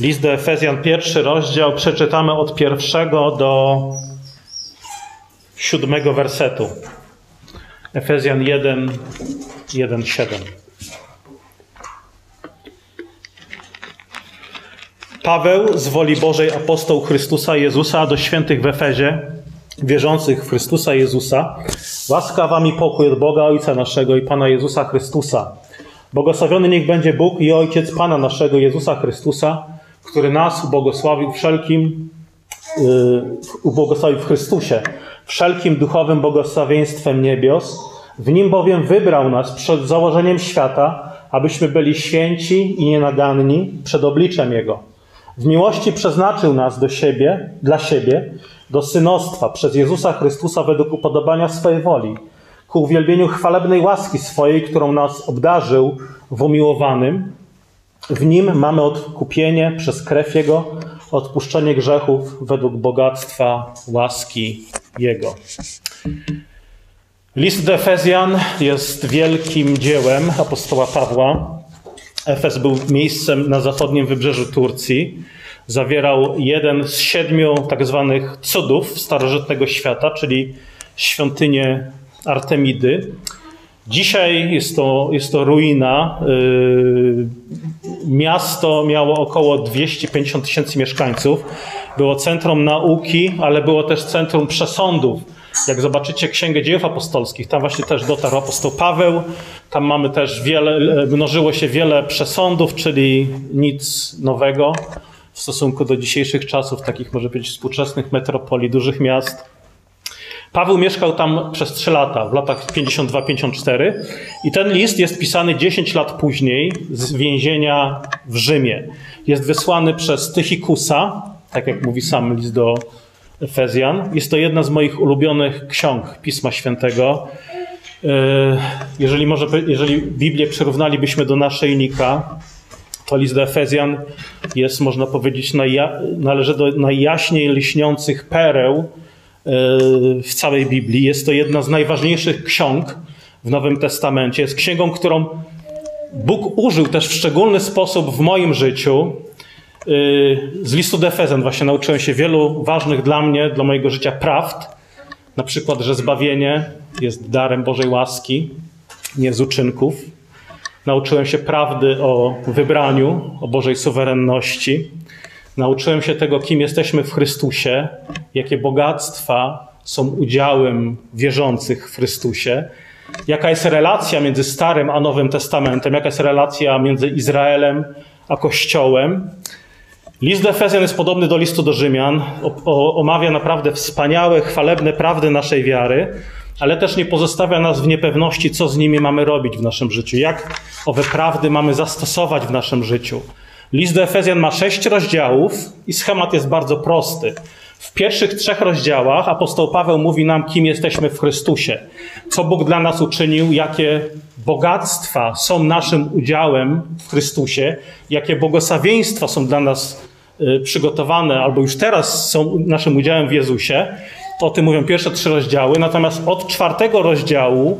List do Efezjan, pierwszy rozdział, przeczytamy od pierwszego do siódmego wersetu. Efezjan 1, 1, 7. Paweł z woli Bożej, apostoł Chrystusa Jezusa do świętych w Efezie, wierzących w Chrystusa Jezusa, łaska wam i pokój od Boga Ojca naszego i Pana Jezusa Chrystusa. Błogosławiony niech będzie Bóg i Ojciec Pana naszego Jezusa Chrystusa, który nas ubłogosławił wszelkim, yy, ubłogosławił w Chrystusie, wszelkim duchowym błogosławieństwem niebios. W nim bowiem wybrał nas przed założeniem świata, abyśmy byli święci i nienaganni przed obliczem Jego. W miłości przeznaczył nas do siebie, dla siebie, do synostwa przez Jezusa Chrystusa według upodobania swojej woli, ku uwielbieniu chwalebnej łaski swojej, którą nas obdarzył w umiłowanym. W nim mamy odkupienie przez krew Jego, odpuszczenie grzechów według bogactwa łaski Jego. List do Efezjan jest wielkim dziełem apostoła Pawła. Efes był miejscem na zachodnim wybrzeżu Turcji. Zawierał jeden z siedmiu tak zwanych cudów starożytnego świata, czyli świątynię Artemidy. Dzisiaj jest to, jest to ruina. Miasto miało około 250 tysięcy mieszkańców. Było centrum nauki, ale było też centrum przesądów. Jak zobaczycie Księgę Dziejów Apostolskich, tam właśnie też dotarł apostoł Paweł. Tam mamy też wiele, mnożyło się wiele przesądów, czyli nic nowego w stosunku do dzisiejszych czasów, takich może być współczesnych metropolii, dużych miast. Paweł mieszkał tam przez 3 lata, w latach 52-54 i ten list jest pisany 10 lat później z więzienia w Rzymie. Jest wysłany przez Tychikusa, tak jak mówi sam list do Efezjan. Jest to jedna z moich ulubionych ksiąg Pisma Świętego. Jeżeli, może, jeżeli Biblię przyrównalibyśmy do naszyjnika, to list do Efezjan jest, można powiedzieć, należy do najjaśniej lśniących pereł w całej Biblii. Jest to jedna z najważniejszych ksiąg w Nowym Testamencie. Jest księgą, którą Bóg użył też w szczególny sposób w moim życiu. Z listu do Efezjan właśnie nauczyłem się wielu ważnych dla mnie, dla mojego życia prawd. Na przykład, że zbawienie jest darem Bożej łaski, nie z uczynków. Nauczyłem się prawdy o wybraniu, o Bożej suwerenności. Nauczyłem się tego, kim jesteśmy w Chrystusie, jakie bogactwa są udziałem wierzących w Chrystusie, jaka jest relacja między Starym a Nowym Testamentem, jaka jest relacja między Izraelem a Kościołem. List do Efezjan jest podobny do listu do Rzymian. O, o, omawia naprawdę wspaniałe, chwalebne prawdy naszej wiary, ale też nie pozostawia nas w niepewności, co z nimi mamy robić w naszym życiu, jak owe prawdy mamy zastosować w naszym życiu. List do Efezjan ma sześć rozdziałów i schemat jest bardzo prosty. W pierwszych trzech rozdziałach apostoł Paweł mówi nam, kim jesteśmy w Chrystusie, co Bóg dla nas uczynił, jakie bogactwa są naszym udziałem w Chrystusie, jakie błogosławieństwa są dla nas przygotowane albo już teraz są naszym udziałem w Jezusie. O tym mówią pierwsze trzy rozdziały. Natomiast od czwartego rozdziału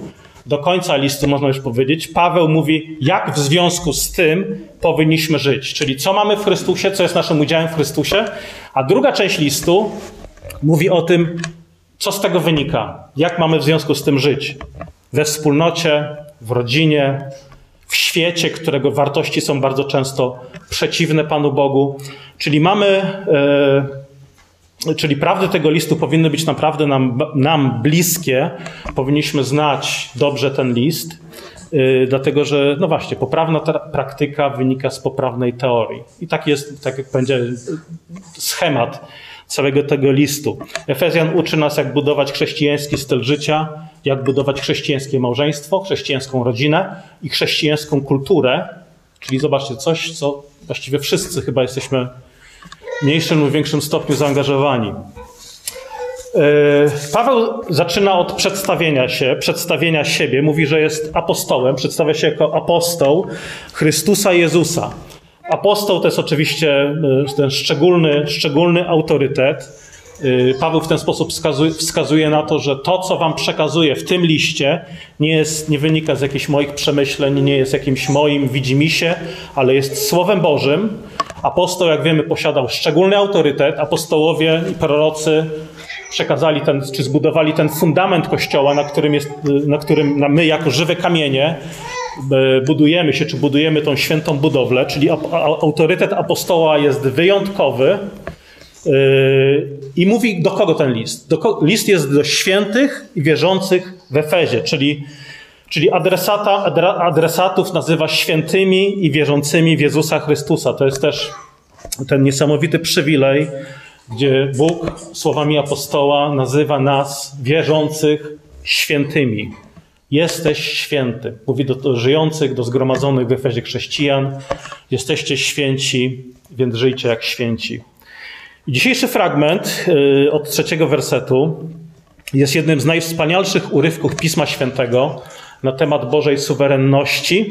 do końca listu, można już powiedzieć, Paweł mówi, jak w związku z tym powinniśmy żyć. Czyli co mamy w Chrystusie, co jest naszym udziałem w Chrystusie. A druga część listu mówi o tym, co z tego wynika, jak mamy w związku z tym żyć. We wspólnocie, w rodzinie, w świecie, którego wartości są bardzo często przeciwne Panu Bogu. Czyli mamy. Czyli prawdy tego listu powinny być naprawdę nam, nam bliskie. Powinniśmy znać dobrze ten list, yy, dlatego że, no właśnie, poprawna praktyka wynika z poprawnej teorii. I tak jest, tak jak będzie schemat całego tego listu. Efezjan uczy nas, jak budować chrześcijański styl życia, jak budować chrześcijańskie małżeństwo, chrześcijańską rodzinę i chrześcijańską kulturę. Czyli zobaczcie, coś, co właściwie wszyscy chyba jesteśmy mniejszym lub większym stopniu zaangażowani. Paweł zaczyna od przedstawienia się, przedstawienia siebie. Mówi, że jest apostołem, przedstawia się jako apostoł Chrystusa Jezusa. Apostoł to jest oczywiście ten szczególny, szczególny autorytet. Y, Paweł w ten sposób wskazuje, wskazuje, na to, że to, co wam przekazuję w tym liście, nie, jest, nie wynika z jakichś moich przemyśleń, nie jest jakimś moim widzimisię, ale jest Słowem Bożym. Apostoł, jak wiemy, posiadał szczególny autorytet. Apostołowie i prorocy przekazali ten, czy zbudowali ten fundament Kościoła, na którym, jest, na którym my jako żywe kamienie e, budujemy się, czy budujemy tą świętą budowlę, czyli autorytet apostoła jest wyjątkowy. E, I mówi do kogo ten list? Do, list jest do świętych i wierzących w Efezie, czyli, czyli adresata, adresatów nazywa świętymi i wierzącymi w Jezusa Chrystusa. To jest też ten niesamowity przywilej, gdzie Bóg słowami apostoła nazywa nas wierzących świętymi. Jesteś święty. Mówi do, do żyjących, do zgromadzonych w Efezie chrześcijan. Jesteście święci, więc żyjcie jak święci. Dzisiejszy fragment yy, od trzeciego wersetu jest jednym z najwspanialszych urywków Pisma Świętego na temat Bożej suwerenności,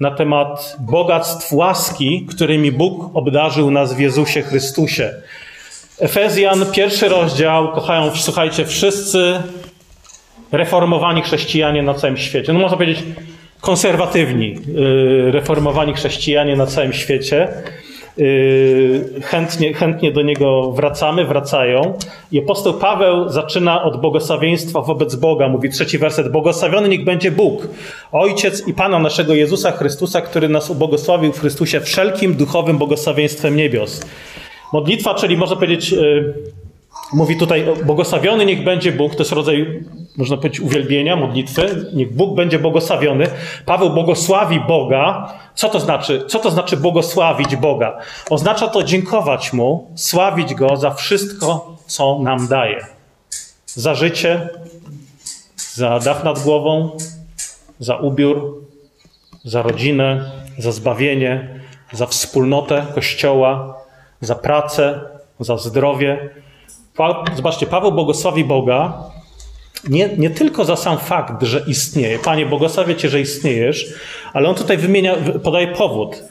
na temat bogactw łaski, którymi Bóg obdarzył nas w Jezusie Chrystusie. Efezjan, pierwszy rozdział, kochają, słuchajcie, wszyscy reformowani chrześcijanie na całym świecie. No można powiedzieć konserwatywni y, reformowani chrześcijanie na całym świecie. Y, chętnie, chętnie do niego wracamy, wracają. I apostoł Paweł zaczyna od błogosławieństwa wobec Boga. Mówi trzeci werset. Błogosławiony niech będzie Bóg, Ojciec i Pana naszego Jezusa Chrystusa, który nas ubłogosławił w Chrystusie wszelkim duchowym błogosławieństwem niebios Modlitwa, czyli można powiedzieć, y, mówi tutaj, błogosławiony niech będzie Bóg, to jest rodzaj, można powiedzieć, uwielbienia, modlitwy, niech Bóg będzie błogosławiony. Paweł błogosławi Boga. Co to znaczy? Co to znaczy błogosławić Boga? Oznacza to dziękować Mu, sławić Go za wszystko, co nam daje. Za życie, za dach nad głową, za ubiór, za rodzinę, za zbawienie, za wspólnotę Kościoła, za pracę, za zdrowie. Zobaczcie, Paweł błogosławi Boga nie, nie tylko za sam fakt, że istnieje. Panie, błogosławię Cię, że istniejesz, ale on tutaj wymienia, podaje powód,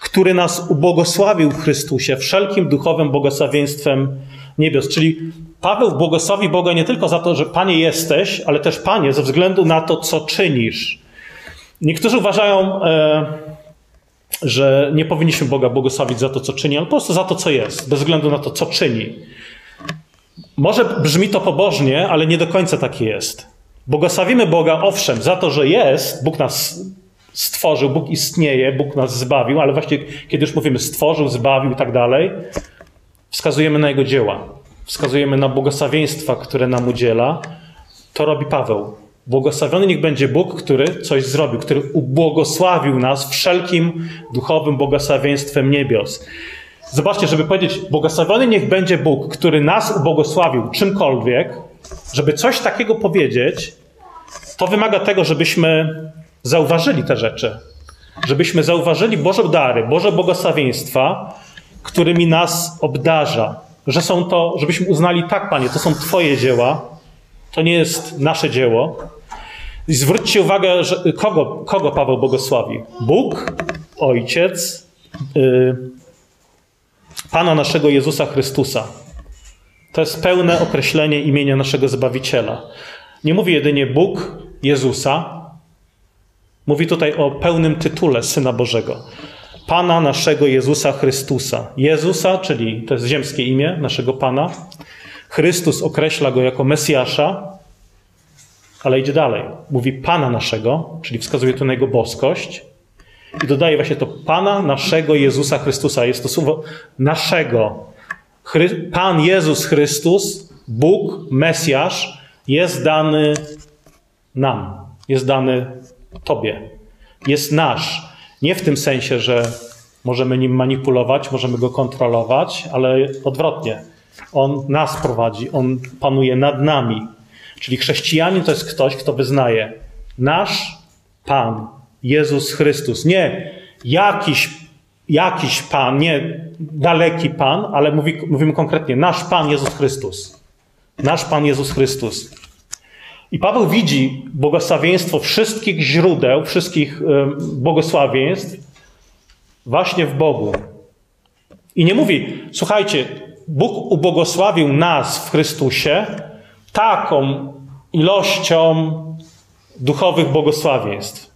który nas ubłogosławił w Chrystusie wszelkim duchowym błogosławieństwem niebios. Czyli Paweł błogosławi Boga nie tylko za to, że Panie jesteś, ale też Panie ze względu na to, co czynisz. Niektórzy uważają, e, że nie powinniśmy Boga błogosławić za to, co czyni, ale po prostu za to, co jest, bez względu na to, co czyni. Może brzmi to pobożnie, ale nie do końca tak jest. Błogosławimy Boga, owszem, za to, że jest, Bóg nas stworzył, Bóg istnieje, Bóg nas zbawił, ale właśnie kiedy już mówimy stworzył, zbawił i tak dalej, wskazujemy na Jego dzieła, wskazujemy na błogosławieństwa, które nam udziela. To robi Paweł. Błogosławiony niech będzie Bóg, który coś zrobił, który ubłogosławił nas wszelkim duchowym błogosławieństwem niebios. Zobaczcie, żeby powiedzieć, błogosławiony niech będzie Bóg, który nas ubłogosławił czymkolwiek, żeby coś takiego powiedzieć, to wymaga tego, żebyśmy zauważyli te rzeczy. Żebyśmy zauważyli Boże dary, Boże błogosławieństwa, którymi nas obdarza. Że są to, żebyśmy uznali, tak, Panie, to są Twoje dzieła, to nie jest nasze dzieło. I zwróćcie uwagę, że kogo, kogo Paweł błogosławi? Bóg, Ojciec, yy, Pana naszego Jezusa Chrystusa. To jest pełne określenie imienia naszego Zbawiciela. Nie mówi jedynie Bóg Jezusa, mówi tutaj o pełnym tytule Syna Bożego. Pana naszego Jezusa Chrystusa. Jezusa, czyli to jest ziemskie imię naszego Pana. Chrystus określa go jako Mesjasza, ale idzie dalej. Mówi Pana naszego, czyli wskazuje tu na jego boskość. I dodaje właśnie to Pana naszego Jezusa Chrystusa. Jest to słowo naszego. Chry Pan Jezus Chrystus, Bóg, Mesjasz, jest dany nam. Jest dany Tobie. Jest nasz. Nie w tym sensie, że możemy nim manipulować, możemy go kontrolować, ale odwrotnie. On nas prowadzi, on panuje nad nami. Czyli chrześcijanin to jest ktoś, kto wyznaje nasz Pan, Jezus Chrystus. Nie jakiś, jakiś Pan, nie daleki Pan, ale mówi, mówimy konkretnie nasz Pan Jezus Chrystus. Nasz Pan Jezus Chrystus. I Paweł widzi błogosławieństwo wszystkich źródeł, wszystkich błogosławieństw właśnie w Bogu. I nie mówi, słuchajcie, Bóg ubogosławił nas w Chrystusie taką ilością duchowych błogosławieństw.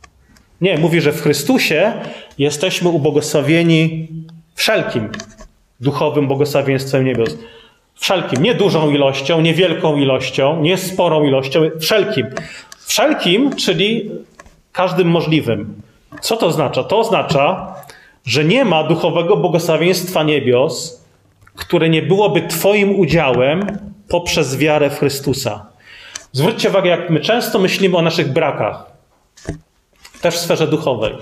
Nie, mówi, że w Chrystusie jesteśmy ubogosławieni wszelkim duchowym błogosławieństwem niebios. Wszelkim, nie dużą ilością, nie wielką ilością, nie sporą ilością, wszelkim. Wszelkim, czyli każdym możliwym. Co to oznacza? To oznacza, że nie ma duchowego błogosławieństwa niebios, które nie byłoby Twoim udziałem poprzez wiarę w Chrystusa. Zwróćcie uwagę, jak my często myślimy o naszych brakach, też w sferze duchowej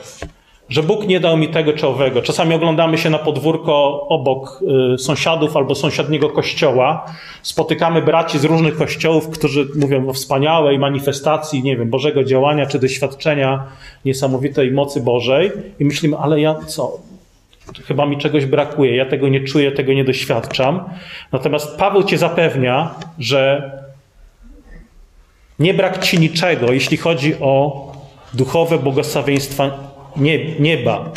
że Bóg nie dał mi tego czy owego. Czasami oglądamy się na podwórko obok y, sąsiadów albo sąsiadniego kościoła. Spotykamy braci z różnych kościołów, którzy mówią o wspaniałej manifestacji, nie wiem, Bożego działania czy doświadczenia niesamowitej mocy Bożej i myślimy, ale ja co? Chyba mi czegoś brakuje, ja tego nie czuję, tego nie doświadczam. Natomiast Paweł cię zapewnia, że nie brak ci niczego, jeśli chodzi o duchowe błogosławieństwa nieba.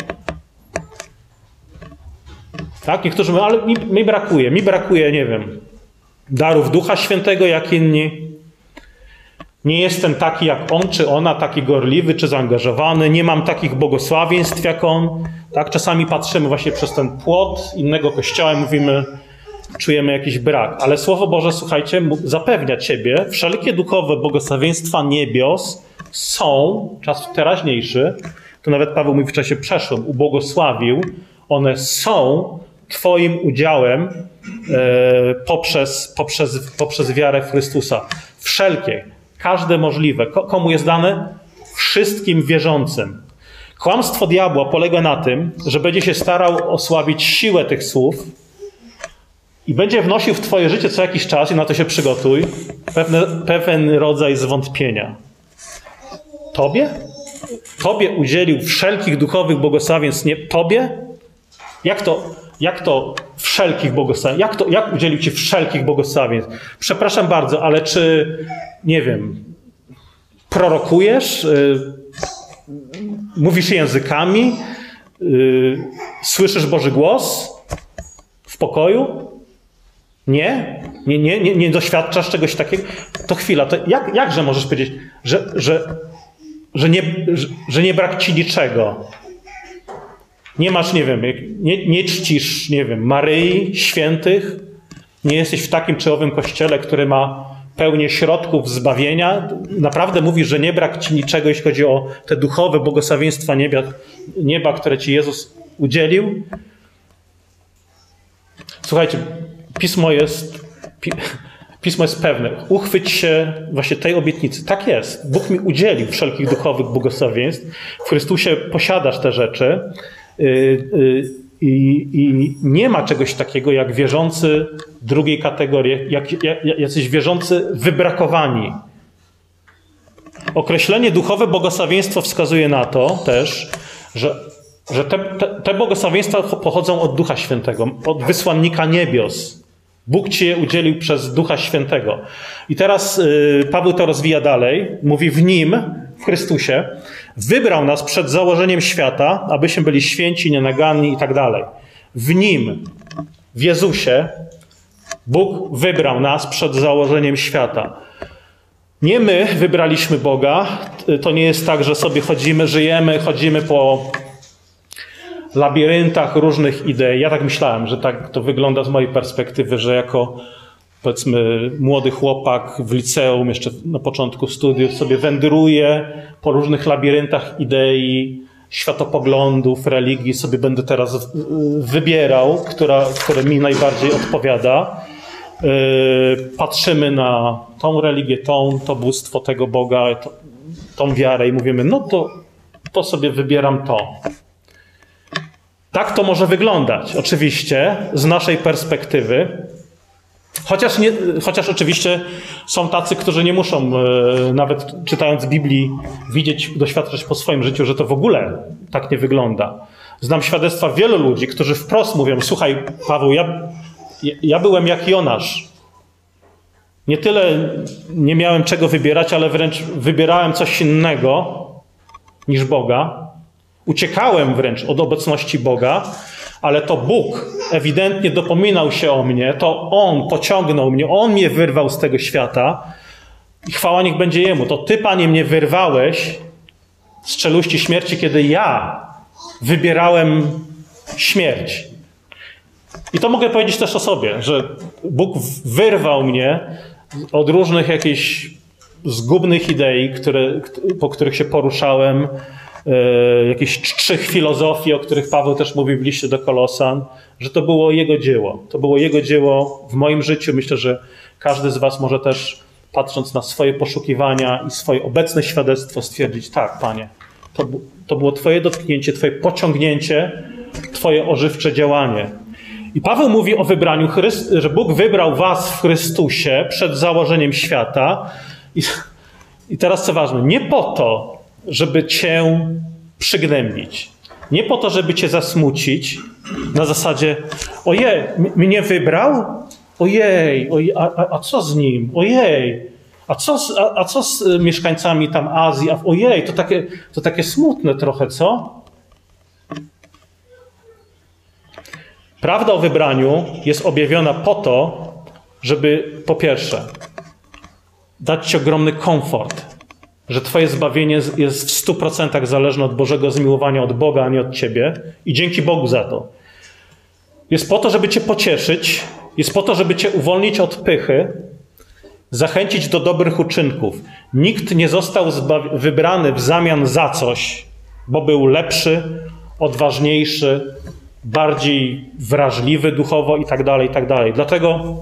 Tak? Niektórzy mówią, ale mi, mi brakuje, mi brakuje, nie wiem, darów Ducha Świętego jak inni. Nie jestem taki jak on czy ona, taki gorliwy czy zaangażowany. Nie mam takich błogosławieństw jak on. Tak? Czasami patrzymy właśnie przez ten płot innego kościoła i mówimy, czujemy jakiś brak. Ale Słowo Boże, słuchajcie, zapewnia Ciebie, wszelkie duchowe błogosławieństwa niebios są, czas teraźniejszy, to nawet Paweł mówi w czasie przeszłym, ubłogosławił, one są Twoim udziałem e, poprzez, poprzez, poprzez wiarę w Chrystusa. Wszelkie, każde możliwe. Komu jest dane? Wszystkim wierzącym. Kłamstwo diabła polega na tym, że będzie się starał osłabić siłę tych słów i będzie wnosił w Twoje życie co jakiś czas, i na to się przygotuj, pewne, pewien rodzaj zwątpienia. Tobie? Tobie udzielił wszelkich duchowych błogosławieństw, nie Tobie? Jak to, jak to wszelkich błogosławieństw? Jak, to, jak udzielił Ci wszelkich błogosławieństw? Przepraszam bardzo, ale czy, nie wiem, prorokujesz? Yy, mówisz językami? Yy, słyszysz Boży głos w pokoju? Nie? Nie, nie, nie, nie doświadczasz czegoś takiego? To chwila, to jak, jakże możesz powiedzieć, że, że że nie, że nie brak ci niczego. Nie masz, nie wiem, nie, nie czcisz, nie wiem, Maryi, świętych, nie jesteś w takim czy owym kościele, który ma pełnię środków zbawienia. Naprawdę mówisz, że nie brak ci niczego, jeśli chodzi o te duchowe błogosławieństwa nieba, nieba które ci Jezus udzielił. Słuchajcie, pismo jest. Pismo jest pewne. Uchwyć się właśnie tej obietnicy. Tak jest. Bóg mi udzielił wszelkich duchowych błogosławieństw. W Chrystusie posiadasz te rzeczy. Y, y, I, I, nie ma czegoś takiego jak wierzący drugiej kategorii, jak, jak jacyś wierzący wybrakowani. Określenie duchowe błogosławieństwo wskazuje na to też, że, że te, te, te błogosławieństwa pochodzą od Ducha Świętego, od wysłannika niebios. Bóg ci je udzielił przez Ducha Świętego. I teraz y, Paweł to rozwija dalej. Mówi w nim, w Chrystusie, wybrał nas przed założeniem świata, abyśmy byli święci, nienaganni i tak dalej. W nim, w Jezusie, Bóg wybrał nas przed założeniem świata. Nie my wybraliśmy Boga. To nie jest tak, że sobie chodzimy, żyjemy, chodzimy po labiryntach różnych idei. Ja tak myślałem, że tak to wygląda z mojej perspektywy, że jako powiedzmy młody chłopak w liceum, jeszcze na początku studiów sobie wędruję po różnych labiryntach idei, światopoglądów, religii, sobie będę teraz wybierał, która, która mi najbardziej odpowiada. Yy, patrzymy na tą religię, tą, to bóstwo tego Boga, tą wiarę i mówimy, no to, to sobie wybieram to. Tak to może wyglądać, oczywiście, z naszej perspektywy. Chociaż, nie, chociaż oczywiście są tacy, którzy nie muszą, e, nawet czytając Biblii, widzieć, doświadczać po swoim życiu, że to w ogóle tak nie wygląda. Znam świadectwa wielu ludzi, którzy wprost mówią: Słuchaj, Paweł, ja, ja byłem jak Jonasz. Nie tyle nie miałem czego wybierać, ale wręcz wybierałem coś innego niż Boga. Uciekałem wręcz od obecności Boga, ale to Bóg ewidentnie dopominał się o mnie, to On pociągnął mnie, On mnie wyrwał z tego świata i chwała niech będzie Jemu. To Ty, Panie, mnie wyrwałeś z czeluści śmierci, kiedy ja wybierałem śmierć. I to mogę powiedzieć też o sobie, że Bóg wyrwał mnie od różnych jakichś zgubnych idei, które, po których się poruszałem, jakieś trzech filozofii, o których Paweł też mówi w liście do Kolosan, że to było jego dzieło. To było jego dzieło w moim życiu. Myślę, że każdy z Was może też, patrząc na swoje poszukiwania i swoje obecne świadectwo, stwierdzić: tak, panie, to, to było Twoje dotknięcie, Twoje pociągnięcie, Twoje ożywcze działanie. I Paweł mówi o wybraniu, że Bóg wybrał Was w Chrystusie przed założeniem świata. I, i teraz co ważne, nie po to, żeby Cię przygnębić, nie po to, żeby Cię zasmucić, na zasadzie, ojej, mnie wybrał? Ojej, ojej a, a, co z nim? Ojej, a co, z, a, a co z y, mieszkańcami tam Azji? A, ojej, to takie, to takie smutne trochę, co? Prawda o wybraniu jest objawiona po to, żeby po pierwsze dać Ci ogromny komfort, że Twoje zbawienie jest w 100% zależne od Bożego zmiłowania, od Boga, a nie od Ciebie. I dzięki Bogu za to. Jest po to, żeby Cię pocieszyć, jest po to, żeby Cię uwolnić od pychy, zachęcić do dobrych uczynków. Nikt nie został wybrany w zamian za coś, bo był lepszy, odważniejszy, bardziej wrażliwy duchowo i tak dalej, i tak dalej. Dlatego,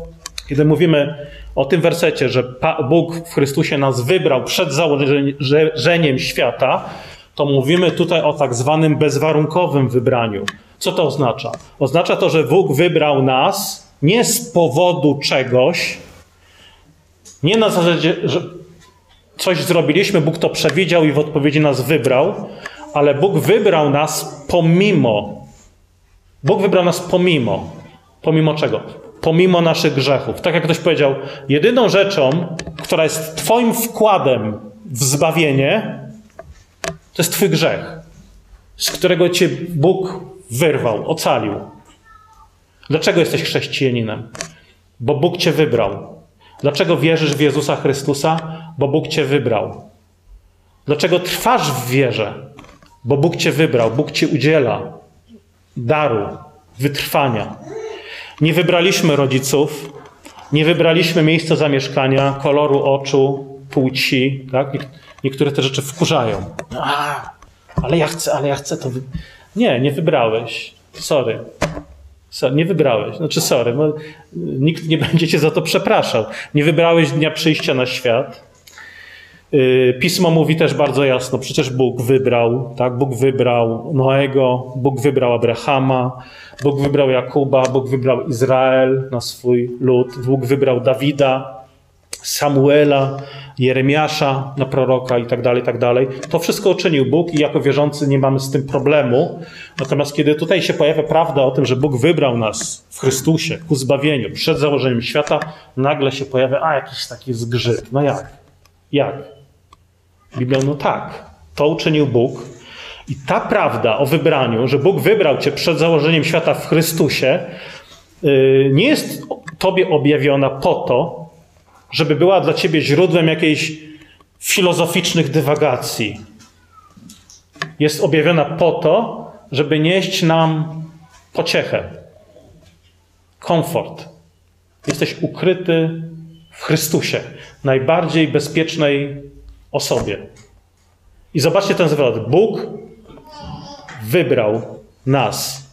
kiedy mówimy o tym wersecie, że Bóg w Chrystusie nas wybrał przed założeniem świata, to mówimy tutaj o tak zwanym bezwarunkowym wybraniu. Co to oznacza? Oznacza to, że Bóg wybrał nas nie z powodu czegoś, nie na zasadzie, że coś zrobiliśmy, Bóg to przewidział i w odpowiedzi nas wybrał, ale Bóg wybrał nas pomimo. Bóg wybrał nas pomimo. Pomimo czego? Pomimo naszych grzechów. Tak jak ktoś powiedział, jedyną rzeczą, która jest Twoim wkładem w zbawienie, to jest Twój grzech, z którego Cię Bóg wyrwał, ocalił. Dlaczego jesteś chrześcijaninem? Bo Bóg Cię wybrał. Dlaczego wierzysz w Jezusa Chrystusa? Bo Bóg Cię wybrał. Dlaczego trwasz w wierze? Bo Bóg Cię wybrał, Bóg Ci udziela daru, wytrwania. Nie wybraliśmy rodziców, nie wybraliśmy miejsca zamieszkania, koloru oczu, płci. Tak? Niektóre te rzeczy wkurzają. Ale ja chcę, ale ja chcę to. Nie, nie wybrałeś. Sorry. sorry. Nie wybrałeś. Znaczy, sorry, nikt nie będzie cię za to przepraszał. Nie wybrałeś dnia przyjścia na świat. Y, Pismo mówi też bardzo jasno, przecież Bóg wybrał, tak? Bóg wybrał Noego, Bóg wybrał Abrahama, Bóg wybrał Jakuba, Bóg wybrał Izrael na swój lud, Bóg wybrał Dawida, Samuela, Jeremiasza na proroka i tak dalej, tak dalej. To wszystko uczynił Bóg i jako wierzący nie mamy z tym problemu. Natomiast kiedy tutaj się pojawia prawda o tym, że Bóg wybrał nas w Chrystusie ku zbawieniu przed założeniem świata, nagle się pojawia, a jakiś taki zgrzyt. No jak? Jak? Biblia, no tak, to uczynił Bóg. I ta prawda o wybraniu, że Bóg wybrał cię przed założeniem świata w Chrystusie, yy, nie jest tobie objawiona po to, żeby była dla ciebie źródłem jakiejś filozoficznych dywagacji. Jest objawiona po to, żeby nieść nam pociechę, komfort. Jesteś ukryty w Chrystusie, najbardziej bezpiecznej osobie. I zobaczcie ten zwrot. Bóg wybrał nas.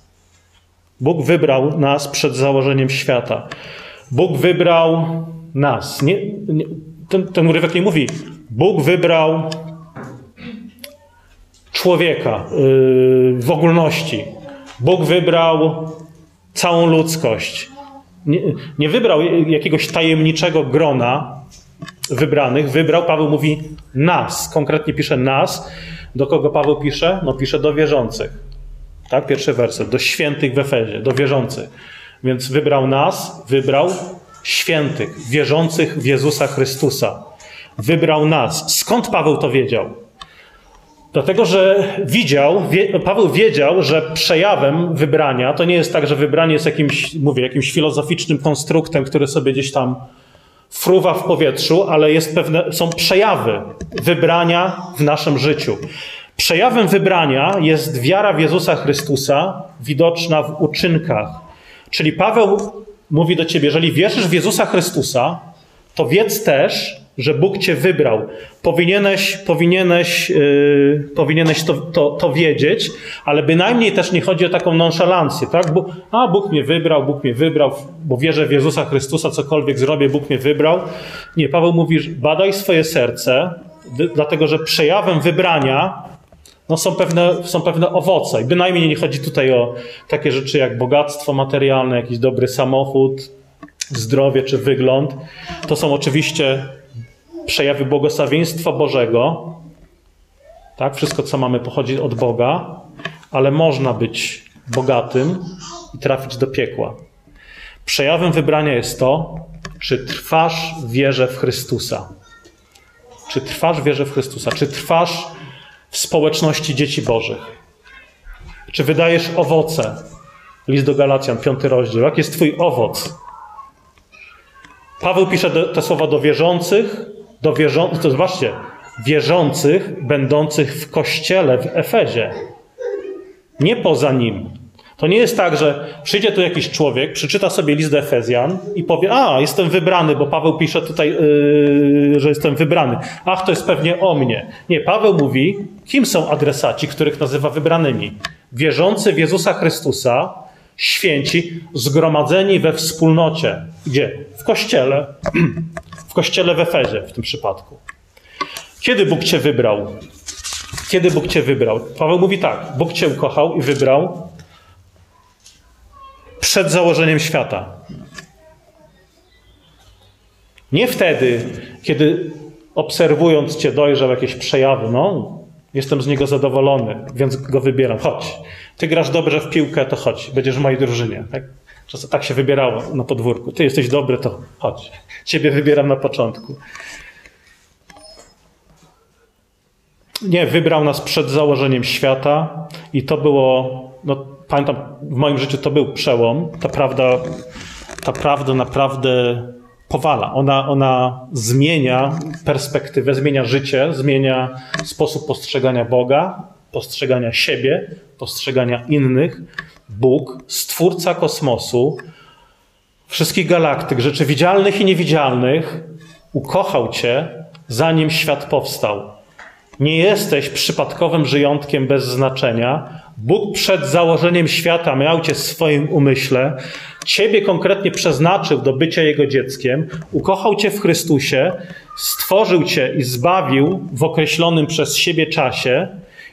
Bóg wybrał nas przed założeniem świata. Bóg wybrał nas. Nie, nie, ten, ten urywek nie mówi, Bóg wybrał człowieka yy, w ogólności. Bóg wybrał całą ludzkość. Nie, nie wybrał jakiegoś tajemniczego grona, wybranych wybrał, Paweł mówi nas, konkretnie pisze nas. Do kogo Paweł pisze? No pisze do wierzących. Tak, pierwszy werset, do świętych w Efezie, do wierzących. Więc wybrał nas, wybrał świętych, wierzących w Jezusa Chrystusa. Wybrał nas. Skąd Paweł to wiedział? Dlatego, że widział, wie, Paweł wiedział, że przejawem wybrania to nie jest tak, że wybranie jest jakimś, mówię, jakimś filozoficznym konstruktem, który sobie gdzieś tam fruwa w powietrzu, ale jest pewne, są przejawy wybrania w naszym życiu. Przejawem wybrania jest wiara w Jezusa Chrystusa, widoczna w uczynkach. Czyli Paweł mówi do ciebie, jeżeli wierzysz w Jezusa Chrystusa, to wiedz też, że Bóg cię wybrał. Powinieneś, powinieneś, yy, powinieneś to, to, to, wiedzieć, ale bynajmniej też nie chodzi o taką nonszalancję, tak? Bo, a, Bóg mnie wybrał, Bóg mnie wybrał, bo wierzę w Jezusa Chrystusa, cokolwiek zrobię, Bóg mnie wybrał. Nie, Paweł mówi, badaj swoje serce, dlatego że przejawem wybrania no są, pewne, są pewne owoce. I bynajmniej nie chodzi tutaj o takie rzeczy jak bogactwo materialne, jakiś dobry samochód, zdrowie czy wygląd. To są oczywiście przejawy błogosławieństwa Bożego. Tak, wszystko, co mamy, pochodzi od Boga, ale można być bogatym i trafić do piekła. Przejawem wybrania jest to, czy trwasz w wierze w Chrystusa. Czy trwasz w wierze w Chrystusa? Czy trwasz w społeczności dzieci Bożych? Czy wydajesz owoce? List do Galacjan, piąty rozdział. Jaki jest Twój owoc? Paweł pisze te słowa do wierzących, do wierzących, to zobaczcie, wierzących, będących w kościele w Efezie. Nie poza nim. To nie jest tak, że przyjdzie tu jakiś człowiek, przeczyta sobie list do Efezjan i powie: A, jestem wybrany, bo Paweł pisze tutaj, yy, że jestem wybrany. Ach, to jest pewnie o mnie. Nie, Paweł mówi, kim są adresaci, których nazywa wybranymi. Wierzący w Jezusa Chrystusa, święci, zgromadzeni we wspólnocie. Gdzie? W kościele. W kościele w Efezie w tym przypadku. Kiedy Bóg cię wybrał? Kiedy Bóg cię wybrał? Paweł mówi tak: Bóg cię ukochał i wybrał przed założeniem świata. Nie wtedy, kiedy obserwując cię dojrzał jakieś przejawy, no, jestem z niego zadowolony, więc go wybieram. Chodź. Ty grasz dobrze w piłkę, to chodź, będziesz w mojej drużynie. Tak? Czasem tak się wybierało na podwórku. Ty jesteś dobry, to chodź. Ciebie wybieram na początku. Nie, wybrał nas przed założeniem świata i to było, no pamiętam, w moim życiu to był przełom. Ta prawda, ta prawda naprawdę powala. Ona, ona zmienia perspektywę, zmienia życie, zmienia sposób postrzegania Boga, postrzegania siebie, postrzegania innych. Bóg, stwórca kosmosu, wszystkich galaktyk, rzeczy widzialnych i niewidzialnych, ukochał Cię, zanim świat powstał. Nie jesteś przypadkowym żyjątkiem bez znaczenia. Bóg przed założeniem świata miał Cię w swoim umyśle, Ciebie konkretnie przeznaczył do bycia Jego dzieckiem, ukochał Cię w Chrystusie, stworzył Cię i zbawił w określonym przez siebie czasie.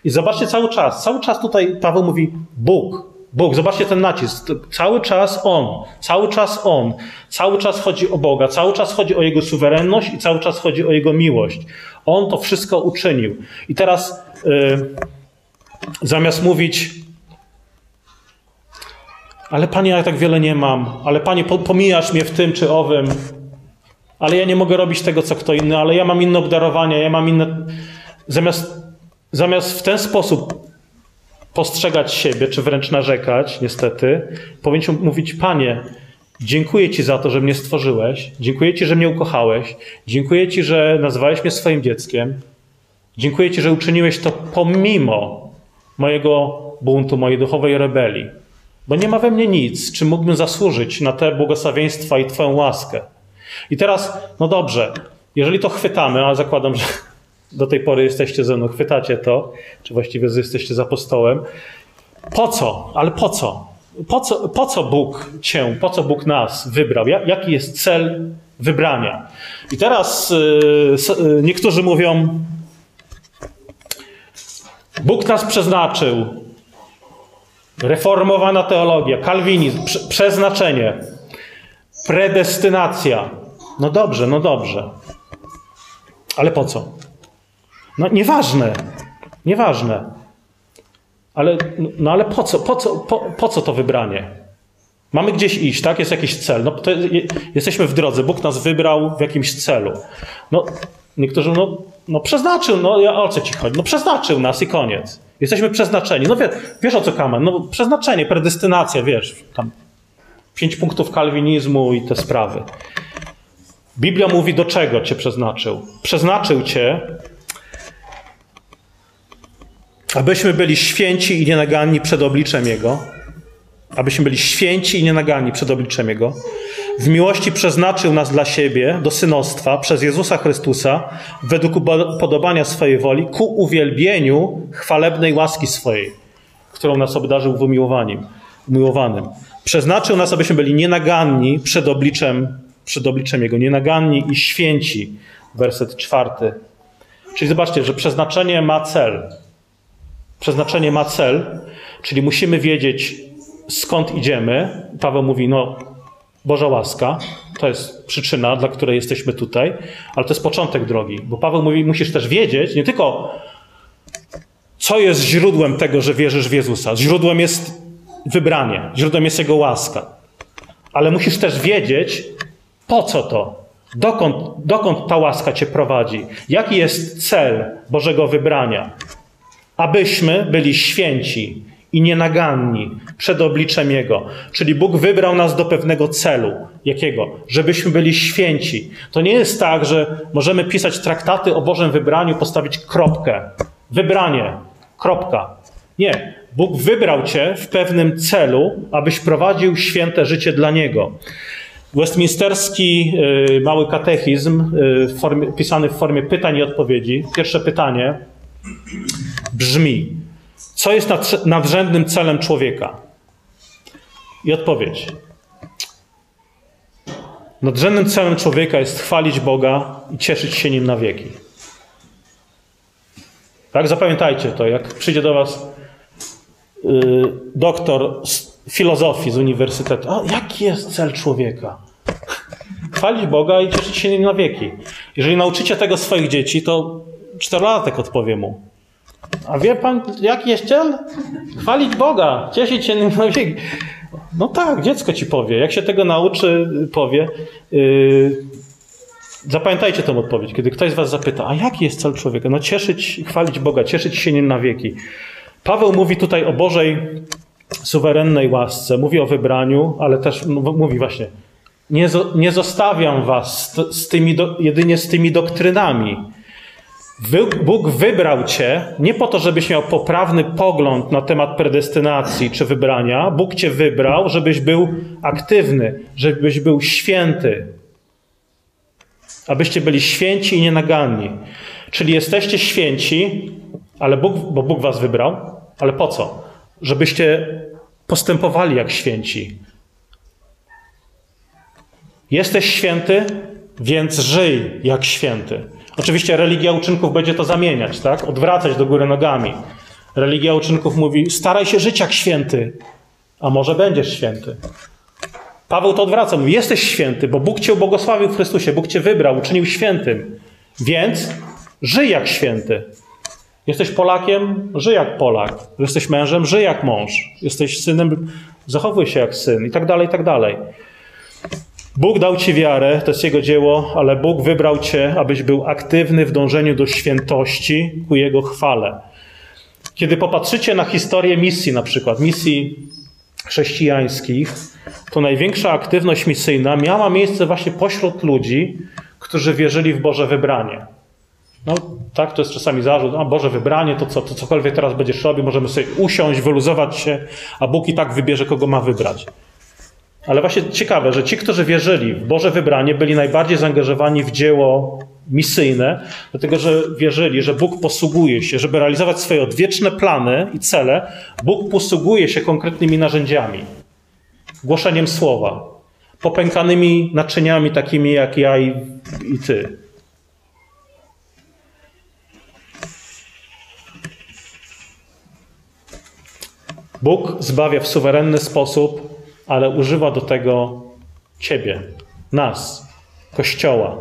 I zobaczcie cały czas, cały czas tutaj Paweł mówi Bóg, Bóg, zobaczcie ten nacisk. Cały czas On, cały czas On, cały czas chodzi o Boga, cały czas chodzi o Jego suwerenność i cały czas chodzi o Jego miłość. On to wszystko uczynił. I teraz yy, zamiast mówić, ale Panie, ja tak wiele nie mam, ale Panie, pomijasz mnie w tym czy owym, ale ja nie mogę robić tego, co kto inny, ale ja mam inne obdarowania, ja mam inne. Zamiast, zamiast w ten sposób postrzegać siebie, czy wręcz narzekać, niestety, powinniśmy mówić: Panie, dziękuję Ci za to, że mnie stworzyłeś, dziękuję Ci, że mnie ukochałeś, dziękuję Ci, że nazwałeś mnie swoim dzieckiem, dziękuję Ci, że uczyniłeś to pomimo mojego buntu, mojej duchowej rebelii, bo nie ma we mnie nic, czym mógłbym zasłużyć na te błogosławieństwa i Twoją łaskę. I teraz, no dobrze, jeżeli to chwytamy, a zakładam, że do tej pory jesteście ze mną, chwytacie to, czy właściwie jesteście za apostołem. Po co? Ale po co? Po co, po co Bóg cię, po co Bóg nas wybrał? Jaki jest cel wybrania? I teraz yy, niektórzy mówią, Bóg nas przeznaczył. Reformowana teologia, kalwinizm, przeznaczenie, predestynacja. No dobrze, no dobrze. Ale po co? No nieważne, nieważne. Ale, no ale po co, po, co, po, po co to wybranie? Mamy gdzieś iść, tak? Jest jakiś cel. No, to jesteśmy w drodze. Bóg nas wybrał w jakimś celu. No, niektórzy no, no przeznaczył, no ja, o co ci chodzi? No przeznaczył nas i koniec. Jesteśmy przeznaczeni. No wiesz, wiesz o co kamen? No przeznaczenie, predestynacja, wiesz, tam pięć punktów kalwinizmu i te sprawy. Biblia mówi, do czego cię przeznaczył. Przeznaczył cię, abyśmy byli święci i nienaganni przed obliczem Jego. Abyśmy byli święci i nienaganni przed obliczem Jego. W miłości przeznaczył nas dla siebie do synostwa przez Jezusa Chrystusa według podobania swojej woli ku uwielbieniu chwalebnej łaski swojej, którą nas obdarzył w umiłowaniem, umiłowanym. Przeznaczył nas, abyśmy byli nienaganni przed obliczem, przed obliczem Jego, nienaganni i święci. Werset czwarty. Czyli zobaczcie, że przeznaczenie ma cel. Przeznaczenie ma cel, czyli musimy wiedzieć, skąd idziemy. Paweł mówi, no, Boża łaska, to jest przyczyna, dla której jesteśmy tutaj, ale to jest początek drogi, bo Paweł mówi, musisz też wiedzieć, nie tylko co jest źródłem tego, że wierzysz w Jezusa. Źródłem jest wybranie, źródłem jest Jego łaska. Ale musisz też wiedzieć, po co to, dokąd, dokąd ta łaska cię prowadzi, jaki jest cel Bożego wybrania. Abyśmy byli święci i nienaganni przed obliczem Jego. Czyli Bóg wybrał nas do pewnego celu. Jakiego? Żebyśmy byli święci. To nie jest tak, że możemy pisać traktaty o Bożym wybraniu, postawić kropkę. Wybranie. Kropka. Nie. Bóg wybrał cię w pewnym celu, abyś prowadził święte życie dla Niego. Westminsterski y, mały katechizm, y, formie, pisany w formie pytań i odpowiedzi. Pierwsze pytanie brzmi: Co jest nadrzędnym celem człowieka? I odpowiedź. Nadrzędnym celem człowieka jest chwalić Boga i cieszyć się nim na wieki. Tak, zapamiętajcie to. Jak przyjdzie do Was yy, doktor filozofii z uniwersytetu, a jaki jest cel człowieka? Chwalić Boga i cieszyć się nim na wieki. Jeżeli nauczycie tego swoich dzieci, to czterolatek odpowie mu. A wie pan, jaki jest cel? Chwalić Boga, cieszyć się nim na wieki. No tak, dziecko ci powie. Jak się tego nauczy, powie. Yy, zapamiętajcie tę odpowiedź. Kiedy ktoś z was zapyta, a jaki jest cel człowieka? No cieszyć, chwalić Boga, cieszyć się nim na wieki. Paweł mówi tutaj o Bożej suwerennej łasce. Mówi o wybraniu, ale też mówi właśnie, nie, nie zostawiam was z tymi do, jedynie z tymi doktrynami. Bóg wybrał cię nie po to, żebyś miał poprawny pogląd na temat predestynacji czy wybrania. Bóg cię wybrał, żebyś był aktywny, żebyś był święty. Abyście byli święci i nienaganni. Czyli jesteście święci, ale Bóg, bo Bóg was wybrał, ale po co? Żebyście postępowali jak święci. Jesteś święty, więc żyj jak święty. Oczywiście religia uczynków będzie to zamieniać, tak? Odwracać do góry nogami. Religia uczynków mówi: staraj się żyć jak święty, a może będziesz święty. Paweł to odwraca, mówi: jesteś święty, bo Bóg cię ubłogosławił w Chrystusie, Bóg cię wybrał, uczynił świętym. Więc żyj jak święty. Jesteś Polakiem, żyj jak Polak. Jesteś mężem, żyj jak mąż. Jesteś synem, zachowuj się jak syn i tak dalej, i tak dalej. Bóg dał ci wiarę, to jest Jego dzieło, ale Bóg wybrał cię, abyś był aktywny w dążeniu do świętości ku Jego chwale. Kiedy popatrzycie na historię misji, na przykład misji chrześcijańskich, to największa aktywność misyjna miała miejsce właśnie pośród ludzi, którzy wierzyli w Boże wybranie. No tak, to jest czasami zarzut, a Boże wybranie, to co, to cokolwiek teraz będziesz robił, możemy sobie usiąść, wyluzować się, a Bóg i tak wybierze, kogo ma wybrać. Ale właśnie ciekawe, że ci, którzy wierzyli w Boże wybranie, byli najbardziej zaangażowani w dzieło misyjne, dlatego że wierzyli, że Bóg posługuje się, żeby realizować swoje odwieczne plany i cele, Bóg posługuje się konkretnymi narzędziami. Głoszeniem słowa, popękanymi naczyniami takimi jak ja i, i ty. Bóg zbawia w suwerenny sposób ale używa do tego Ciebie, nas, Kościoła.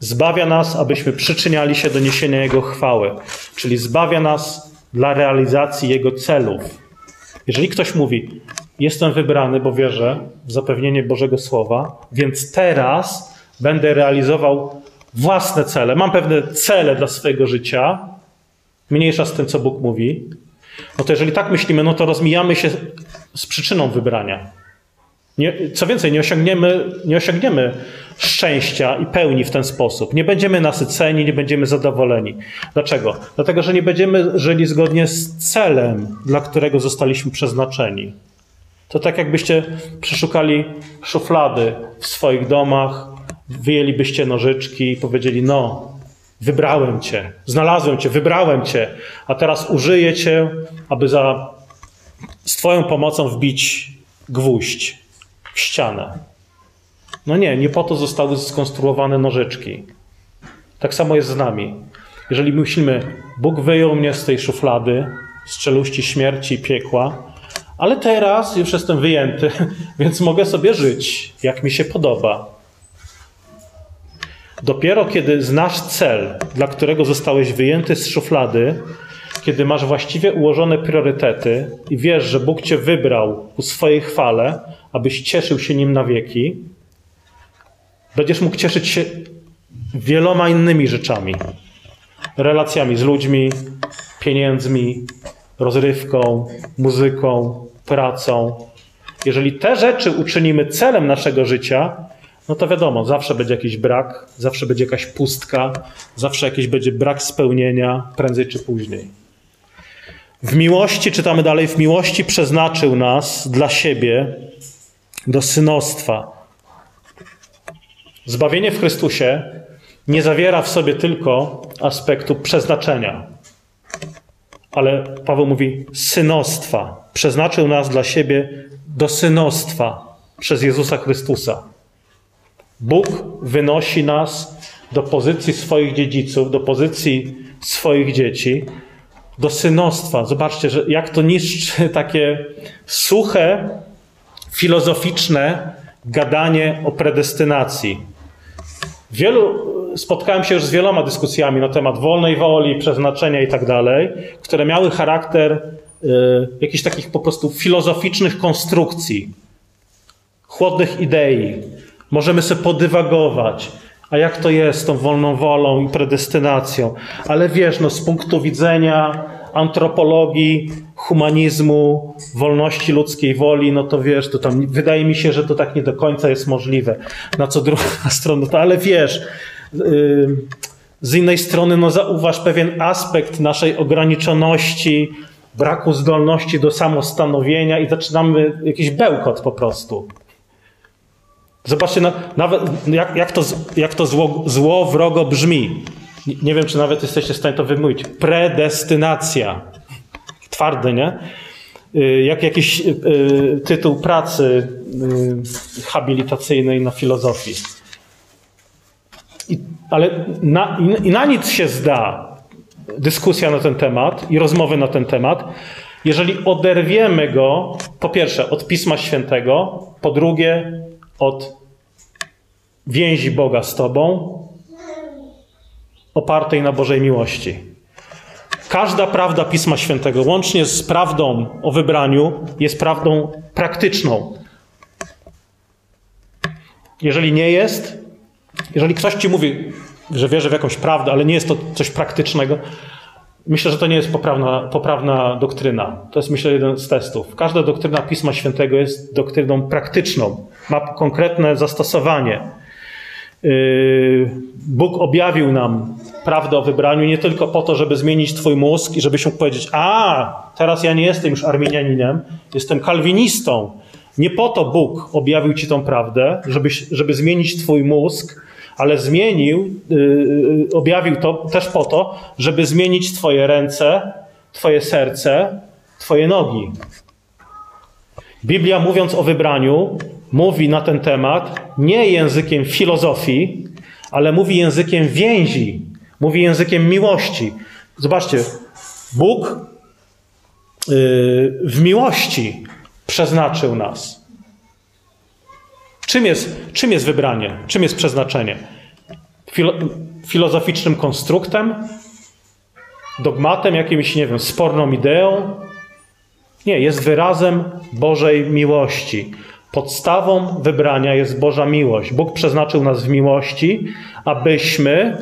Zbawia nas, abyśmy przyczyniali się do niesienia Jego chwały, czyli zbawia nas dla realizacji Jego celów. Jeżeli ktoś mówi, jestem wybrany, bo wierzę w zapewnienie Bożego Słowa, więc teraz będę realizował własne cele, mam pewne cele dla swojego życia, mniejsza z tym, co Bóg mówi, no to jeżeli tak myślimy, no to rozmijamy się z przyczyną wybrania. Nie, co więcej, nie osiągniemy, nie osiągniemy szczęścia i pełni w ten sposób. Nie będziemy nasyceni, nie będziemy zadowoleni. Dlaczego? Dlatego, że nie będziemy żyli zgodnie z celem, dla którego zostaliśmy przeznaczeni. To tak jakbyście przeszukali szuflady w swoich domach, wyjęlibyście nożyczki i powiedzieli: No, wybrałem cię, znalazłem cię, wybrałem cię, a teraz użyję cię, aby za, z Twoją pomocą wbić gwóźdź w ścianę. No nie, nie po to zostały skonstruowane nożyczki. Tak samo jest z nami. Jeżeli myślimy, Bóg wyjął mnie z tej szuflady, z czeluści śmierci i piekła, ale teraz już jestem wyjęty, więc mogę sobie żyć, jak mi się podoba. Dopiero kiedy znasz cel, dla którego zostałeś wyjęty z szuflady, kiedy masz właściwie ułożone priorytety i wiesz, że Bóg cię wybrał ku swojej chwale, abyś cieszył się nim na wieki, będziesz mógł cieszyć się wieloma innymi rzeczami. Relacjami z ludźmi, pieniędzmi, rozrywką, muzyką, pracą. Jeżeli te rzeczy uczynimy celem naszego życia, no to wiadomo, zawsze będzie jakiś brak, zawsze będzie jakaś pustka, zawsze jakiś będzie brak spełnienia, prędzej czy później. W miłości, czytamy dalej, w miłości przeznaczył nas dla siebie do synostwa. Zbawienie w Chrystusie nie zawiera w sobie tylko aspektu przeznaczenia, ale Paweł mówi synostwa. Przeznaczył nas dla siebie do synostwa przez Jezusa Chrystusa. Bóg wynosi nas do pozycji swoich dziedziców, do pozycji swoich dzieci, do synostwa. Zobaczcie, że jak to niszczy takie suche, filozoficzne gadanie o predestynacji. Wielu, spotkałem się już z wieloma dyskusjami na temat wolnej woli, przeznaczenia i tak dalej, które miały charakter y, jakichś takich po prostu filozoficznych konstrukcji, chłodnych idei. Możemy sobie podywagować, a jak to jest z tą wolną wolą i predestynacją. Ale wiesz, no, z punktu widzenia antropologii, humanizmu, wolności ludzkiej woli, no to wiesz, to tam wydaje mi się, że to tak nie do końca jest możliwe. Na co druga strona, to ale wiesz, yy, z innej strony, no zauważ pewien aspekt naszej ograniczoności, braku zdolności do samostanowienia i zaczynamy jakiś bełkot po prostu. Zobaczcie, nawet jak, jak to, jak to zło, zło wrogo brzmi. Nie wiem, czy nawet jesteście w stanie to wymówić. Predestynacja. Twardy, nie? Y, jak jakiś y, tytuł pracy y, habilitacyjnej na filozofii. I, ale na, i na nic się zda dyskusja na ten temat i rozmowy na ten temat, jeżeli oderwiemy go, po pierwsze, od Pisma Świętego, po drugie, od więzi Boga z Tobą, opartej na Bożej miłości. Każda prawda Pisma Świętego, łącznie z prawdą o wybraniu, jest prawdą praktyczną. Jeżeli nie jest, jeżeli ktoś ci mówi, że wierzy w jakąś prawdę, ale nie jest to coś praktycznego, myślę, że to nie jest poprawna, poprawna doktryna. To jest, myślę, jeden z testów. Każda doktryna Pisma Świętego jest doktryną praktyczną, ma konkretne zastosowanie. Yy, Bóg objawił nam prawdę o wybraniu nie tylko po to, żeby zmienić Twój mózg i żebyś mógł powiedzieć: A, teraz ja nie jestem już Arminianinem, jestem kalwinistą. Nie po to Bóg objawił Ci tą prawdę, żeby, żeby zmienić Twój mózg, ale zmienił, yy, objawił to też po to, żeby zmienić Twoje ręce, Twoje serce, Twoje nogi. Biblia, mówiąc o wybraniu, mówi na ten temat nie językiem filozofii, ale mówi językiem więzi, mówi językiem miłości. Zobaczcie, Bóg yy, w miłości przeznaczył nas. Czym jest, czym jest wybranie? Czym jest przeznaczenie? Filo, filozoficznym konstruktem? Dogmatem, jakimś, nie wiem, sporną ideą? Nie, jest wyrazem Bożej miłości. Podstawą wybrania jest Boża miłość. Bóg przeznaczył nas w miłości, abyśmy